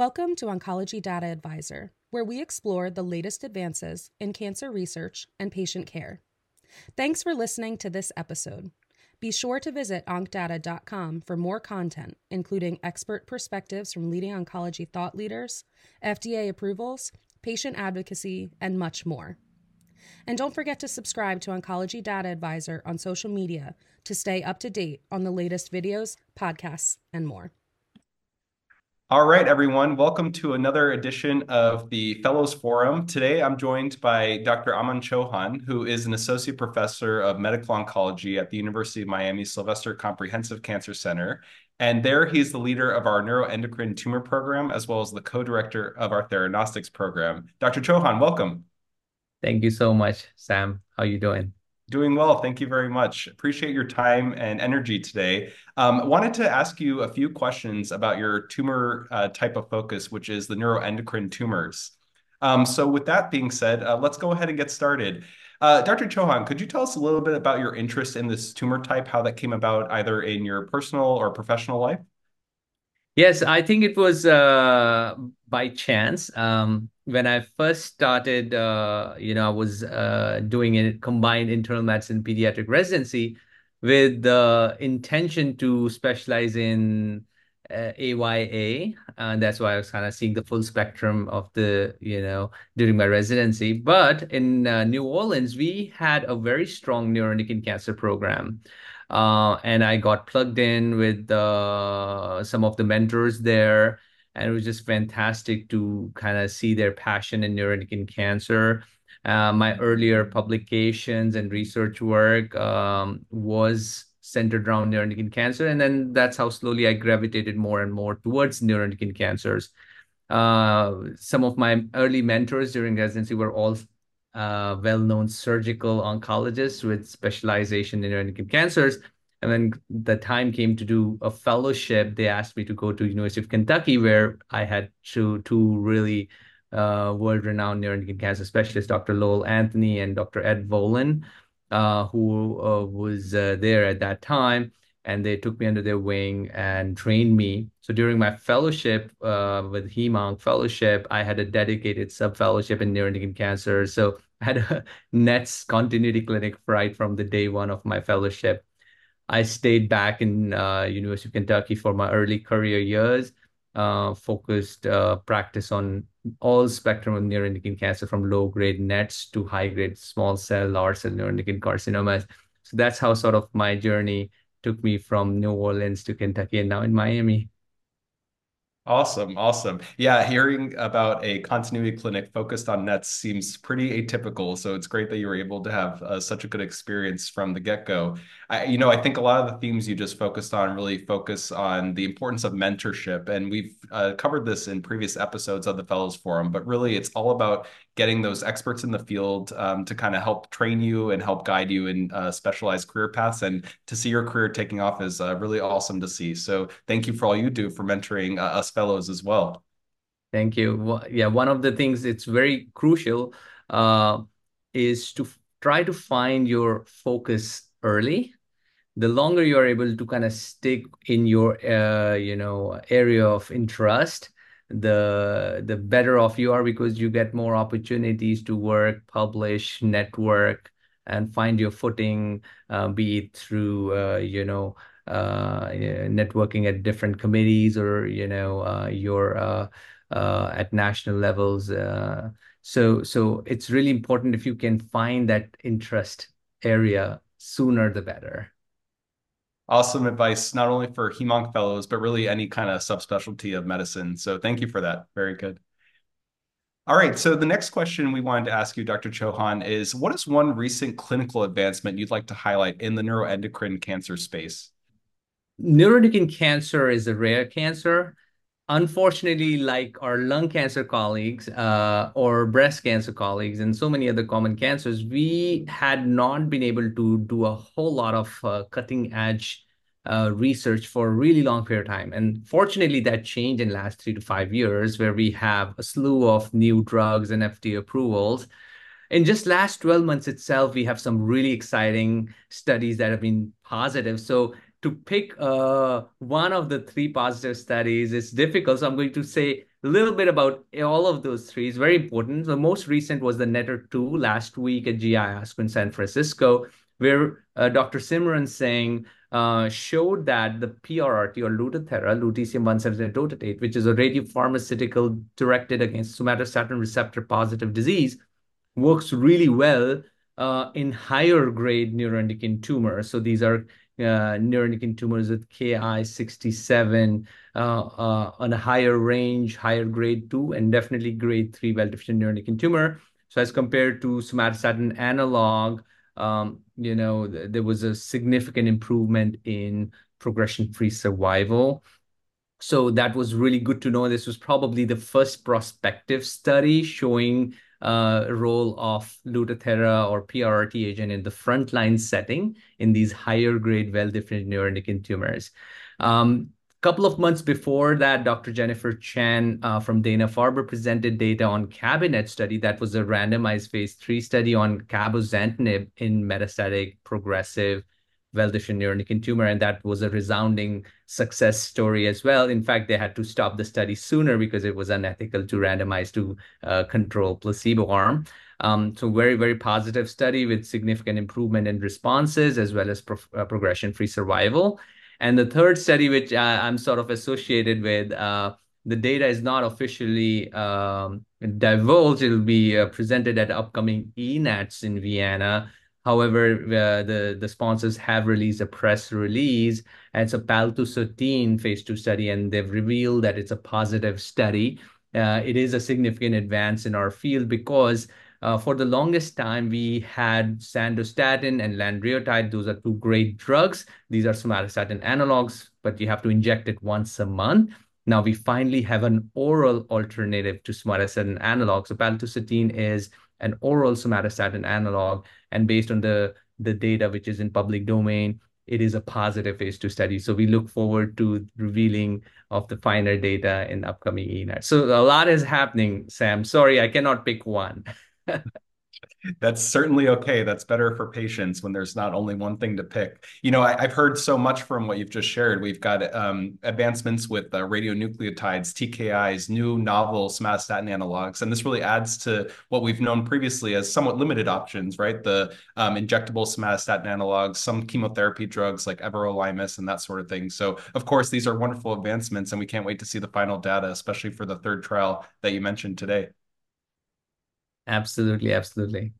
Welcome to Oncology Data Advisor, where we explore the latest advances in cancer research and patient care. Thanks for listening to this episode. Be sure to visit oncdata.com for more content, including expert perspectives from leading oncology thought leaders, FDA approvals, patient advocacy, and much more. And don't forget to subscribe to Oncology Data Advisor on social media to stay up to date on the latest videos, podcasts, and more. All right, everyone. Welcome to another edition of the Fellows Forum. Today, I'm joined by Dr. Aman Chauhan, who is an associate professor of medical oncology at the University of Miami Sylvester Comprehensive Cancer Center. And there, he's the leader of our neuroendocrine tumor program, as well as the co-director of our theranostics program. Dr. Chauhan, welcome. Thank you so much, Sam. How are you doing? Doing well. Thank you very much. Appreciate your time and energy today. Um, wanted to ask you a few questions about your tumor uh, type of focus, which is the neuroendocrine tumors. Um, so with that being said, uh, let's go ahead and get started. Uh, Dr. Chauhan, could you tell us a little bit about your interest in this tumor type, how that came about either in your personal or professional life? Yes, I think it was uh, by chance. Um, when I first started, uh, you know, I was uh, doing a combined internal medicine pediatric residency with the intention to specialize in uh, AYA, and that's why I was kind of seeing the full spectrum of the, you know, during my residency. But in uh, New Orleans, we had a very strong neuroendocrine cancer program. Uh, and I got plugged in with uh, some of the mentors there and it was just fantastic to kind of see their passion in neuroendocrine cancer. Uh, my earlier publications and research work um, was centered around neuroendocrine cancer, and then that's how slowly I gravitated more and more towards neuroendocrine cancers. Uh, some of my early mentors during residency were all uh, well-known surgical oncologists with specialization in neuroendocrine cancers and when the time came to do a fellowship, they asked me to go to University of Kentucky, where I had two, two really uh, world-renowned neuroendocrine cancer specialists, Dr. Lowell Anthony and Dr. Ed Wolin, uh, who uh, was uh, there at that time. And they took me under their wing and trained me. So during my fellowship uh, with HEMONC fellowship, I had a dedicated sub-fellowship in neuroendocrine cancer. So I had a NETS continuity clinic right from the day one of my fellowship. I stayed back in uh, University of Kentucky for my early career years, uh, focused uh, practice on all spectrum of neuroendocrine cancer from low-grade NETs to high-grade small cell, large cell neuroendocrine carcinomas. So that's how sort of my journey took me from New Orleans to Kentucky and now in Miami. Awesome, awesome. Yeah, hearing about a continuity clinic focused on NETs seems pretty atypical. So it's great that you were able to have uh, such a good experience from the get-go. I, you know, I think a lot of the themes you just focused on really focus on the importance of mentorship, and we've uh, covered this in previous episodes of the Fellows Forum. But really, it's all about getting those experts in the field um, to kind of help train you and help guide you in uh, specialized career paths. And to see your career taking off is uh, really awesome to see. So thank you for all you do for mentoring uh, us fellows as well. Thank you. Yeah, one of the things it's very crucial uh, is to try to find your focus early. The longer you are able to kind of stick in your uh, you know area of interest, the the better off you are because you get more opportunities to work, publish, network, and find your footing, uh, be it through uh, you know uh, networking at different committees or you know uh, your uh, uh, at national levels. so so it's really important if you can find that interest area sooner the better awesome advice, not only for HEMONC fellows, but really any kind of subspecialty of medicine. So thank you for that. Very good. All right, so the next question we wanted to ask you, Dr. Chauhan, is what is one recent clinical advancement you'd like to highlight in the neuroendocrine cancer space? Neuroendocrine cancer is a rare cancer. Unfortunately, like our lung cancer colleagues uh, or breast cancer colleagues and so many other common cancers, we had not been able to do a whole lot of uh, cutting edge uh, research for a really long period of time. And fortunately, that changed in the last three to five years, where we have a slew of new drugs and FDA approvals. In just last 12 months itself, we have some really exciting studies that have been positive. So to pick uh, one of the three positive studies is difficult. So I'm going to say a little bit about all of those three. It's very important. The most recent was the NETTER-2 last week at GI in San Francisco, where uh, Dr. Simron Singh uh, showed that the PRRT or Lutathera, lutetium 177 which is a radiopharmaceutical directed against somatostatin receptor positive disease, works really well uh, in higher grade neuroendocrine tumors. So these are neuroendocrine tumors with Ki67 uh, uh, on a higher range, higher grade 2, and definitely grade 3 well-defined neuroendocrine tumor. So as compared to somatostatin analog, um, you know, th there was a significant improvement in progression-free survival. So that was really good to know. This was probably the first prospective study showing uh, role of Lutathera or PRRT agent in the frontline setting in these higher grade well-differentiated neuroendocrine tumors. Um, couple of months before that, Dr. Jennifer Chan uh, from Dana-Farber presented data on CABINET study. That was a randomized phase three study on cabozantinib in metastatic progressive well-defined neuroendocrine tumor, and that was a resounding success story as well. In fact, they had to stop the study sooner because it was unethical to randomize to uh, control placebo arm. Um, so very, very positive study with significant improvement in responses as well as pro uh, progression-free survival. And the third study, which uh, I'm sort of associated with, uh, the data is not officially um, divulged. It'll be uh, presented at upcoming ENETS in Vienna. However, uh, the, the sponsors have released a press release, and it's a paltusotine phase two study, and they've revealed that it's a positive study. Uh, it is a significant advance in our field because uh, for the longest time, we had sandostatin and lanreotide. Those are two great drugs. These are somatostatin analogs, but you have to inject it once a month. Now we finally have an oral alternative to somatostatin analogs. So paltusotine is an oral somatostatin analog, and based on the the data which is in public domain, it is a positive phase two study. So we look forward to revealing of the finer data in upcoming ENAT. So a lot is happening, Sam. Sorry, I cannot pick one. That's certainly okay. That's better for patients when there's not only one thing to pick. You know, I, have heard so much from what you've just shared. We've got um, advancements with uh, radionucleotides, TKIs, new novel somatostatin analogs, and this really adds to what we've known previously as somewhat limited options, right? The um, injectable somatostatin analogs, some chemotherapy drugs like everolimus and that sort of thing. So, of course, these are wonderful advancements, and we can't wait to see the final data, especially for the third trial that you mentioned today. Absolutely, absolutely.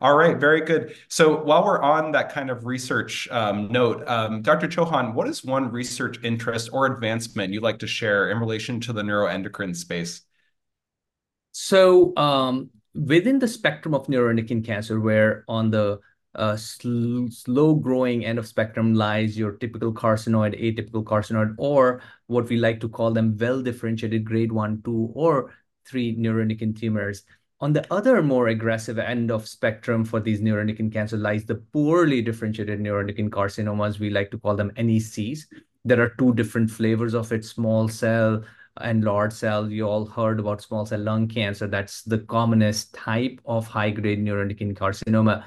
All right, very good. So while we're on that kind of research um, note, um, Dr. Chauhan, what is one research interest or advancement you'd like to share in relation to the neuroendocrine space? So um, within the spectrum of neuroendocrine cancer, where on the uh, sl slow growing end of spectrum lies your typical carcinoid, atypical carcinoid, or what we like to call them well differentiated grade one, two, or three neuroendocrine tumors. On the other more aggressive end of spectrum for these neuroendocrine cancer lies the poorly differentiated neuroendocrine carcinomas. We like to call them NECs. There are two different flavors of it, small cell and large cell. You all heard about small cell lung cancer. That's the commonest type of high-grade neuroendocrine carcinoma.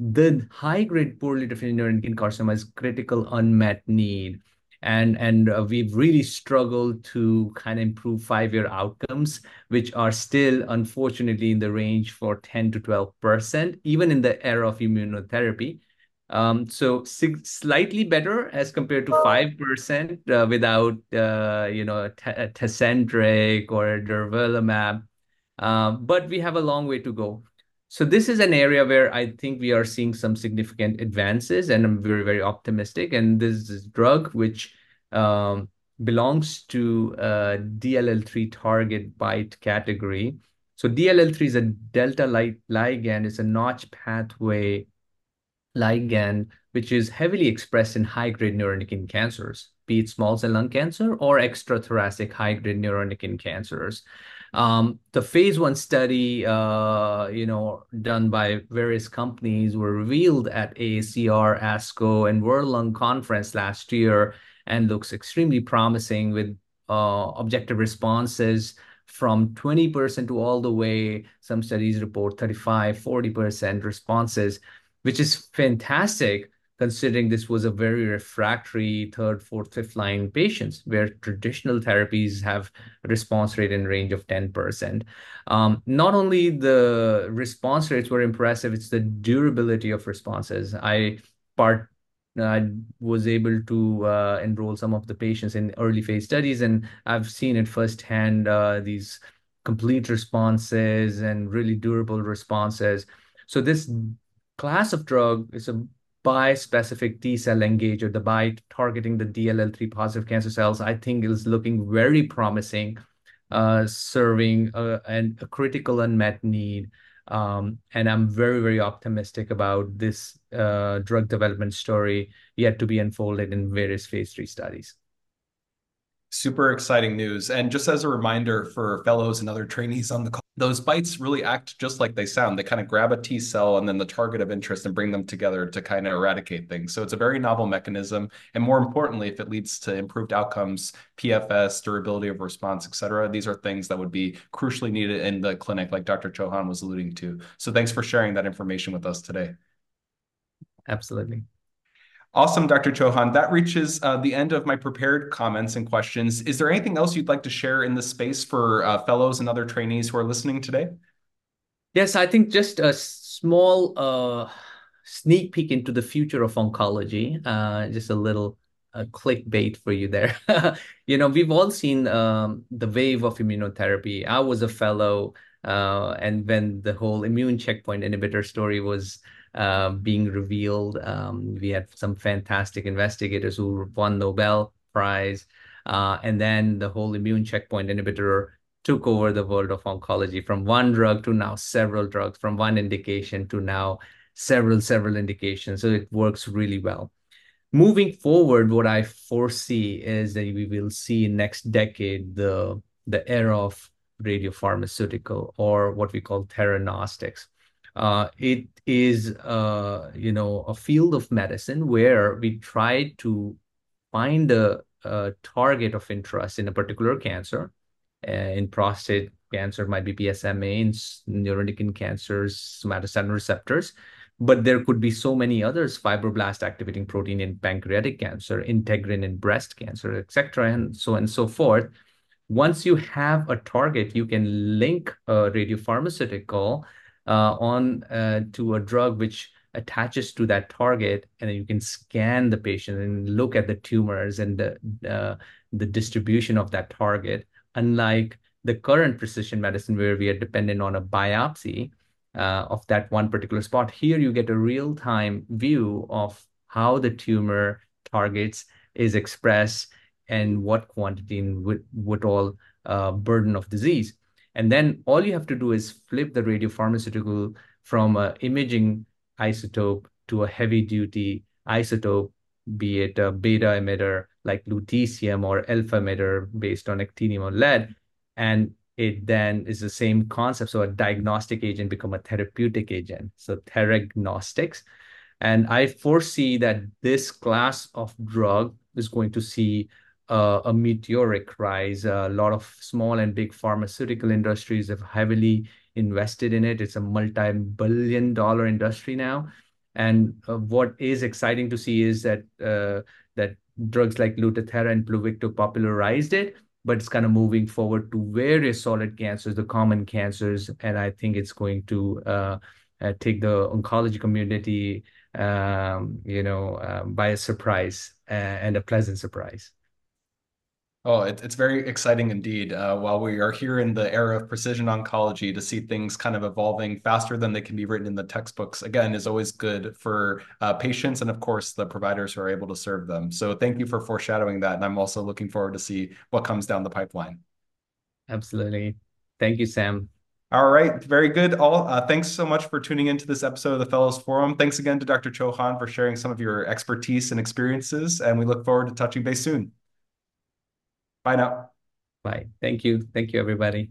The high-grade poorly differentiated neuroendocrine carcinoma is critical unmet need and and uh, we've really struggled to kind of improve five-year outcomes, which are still unfortunately in the range for 10 to 12 percent, even in the era of immunotherapy. Um, so slightly better as compared to five percent uh, without uh, you know Tecentriq or durvalumab, but we have a long way to go. So this is an area where I think we are seeing some significant advances, and I'm very, very optimistic. And this is drug which um, belongs to a DLL3 target BiTE category. So DLL3 is a delta-like ligand, it's a notch pathway ligand, which is heavily expressed in high-grade neuroendocrine cancers, be it small cell lung cancer or extrathoracic high-grade neuroendocrine cancers. Um, the phase one study, uh, you know, done by various companies were revealed at AACR, ASCO, and World Lung Conference last year, and looks extremely promising with uh, objective responses from 20% to all the way. Some studies report 35, 40% responses, which is fantastic considering this was a very refractory third, fourth, fifth line patients where traditional therapies have response rate in range of 10%. Um, not only the response rates were impressive, it's the durability of responses. I part I was able to uh, enroll some of the patients in early phase studies, and I've seen it firsthand, uh, these complete responses and really durable responses. So this class of drug is a bispecific T-cell engager, the bi targeting the DLL3 positive cancer cells, I think is looking very promising, uh, serving a, a critical unmet need. Um, and I'm very, very optimistic about this uh, drug development story yet to be unfolded in various phase three studies. Super exciting news. And just as a reminder for fellows and other trainees on the call, those BiTEs really act just like they sound. They kind of grab a T cell and then the target of interest and bring them together to kind of eradicate things. So it's a very novel mechanism. And more importantly, if it leads to improved outcomes, PFS, durability of response, et cetera, these are things that would be crucially needed in the clinic, like Dr. Chauhan was alluding to. So thanks for sharing that information with us today. Absolutely. Awesome, Dr. Chauhan. That reaches uh, the end of my prepared comments and questions. Is there anything else you'd like to share in this space for uh, fellows and other trainees who are listening today? Yes, I think just a small uh, sneak peek into the future of oncology, uh, just a little clickbait for you there. you know, we've all seen um, the wave of immunotherapy. I was a fellow, uh, and when the whole immune checkpoint inhibitor story was uh, being revealed. Um, we had some fantastic investigators who won Nobel Prize. Uh, and then the whole immune checkpoint inhibitor took over the world of oncology from one drug to now several drugs, from one indication to now several, several indications. So it works really well. Moving forward, what I foresee is that we will see next decade the, the era of radiopharmaceutical or what we call theranostics. Uh, it is, uh, you know, a field of medicine where we try to find a, a target of interest in a particular cancer. Uh, in prostate cancer, might be PSMA. In neuroendocrine cancers, somatostatin receptors. But there could be so many others: fibroblast activating protein in pancreatic cancer, integrin in breast cancer, etc., and so on and so forth. Once you have a target, you can link a radiopharmaceutical on uh, to a drug which attaches to that target, and you can scan the patient and look at the tumors and the uh, the distribution of that target. Unlike the current precision medicine, where we are dependent on a biopsy uh, of that one particular spot, here you get a real time view of how the tumor targets is expressed and what quantity and what, all uh, burden of disease. And then all you have to do is flip the radiopharmaceutical from an imaging isotope to a heavy duty isotope, be it a beta emitter like lutetium or alpha emitter based on actinium or lead. And it then is the same concept. So a diagnostic agent become a therapeutic agent. So theragnostics. And I foresee that this class of drug is going to see a meteoric rise. A lot of small and big pharmaceutical industries have heavily invested in it. It's a multi-billion dollar industry now. And uh, what is exciting to see is that uh, that drugs like Lutathera and Pluvicto popularized it, but it's kind of moving forward to various solid cancers, the common cancers, and I think it's going to uh, take the oncology community, um, you know, uh, by a surprise and a pleasant surprise. Oh, it, it's very exciting indeed. Uh, while we are here in the era of precision oncology, to see things kind of evolving faster than they can be written in the textbooks, again, is always good for uh, patients and, of course, the providers who are able to serve them. So thank you for foreshadowing that. And I'm also looking forward to see what comes down the pipeline. Absolutely. Thank you, Sam. All right, very good. All uh, thanks so much for tuning into this episode of the Fellows Forum. Thanks again to Dr. Chauhan for sharing some of your expertise and experiences, and we look forward to touching base soon. Bye now. Bye. Thank you. Thank you, everybody.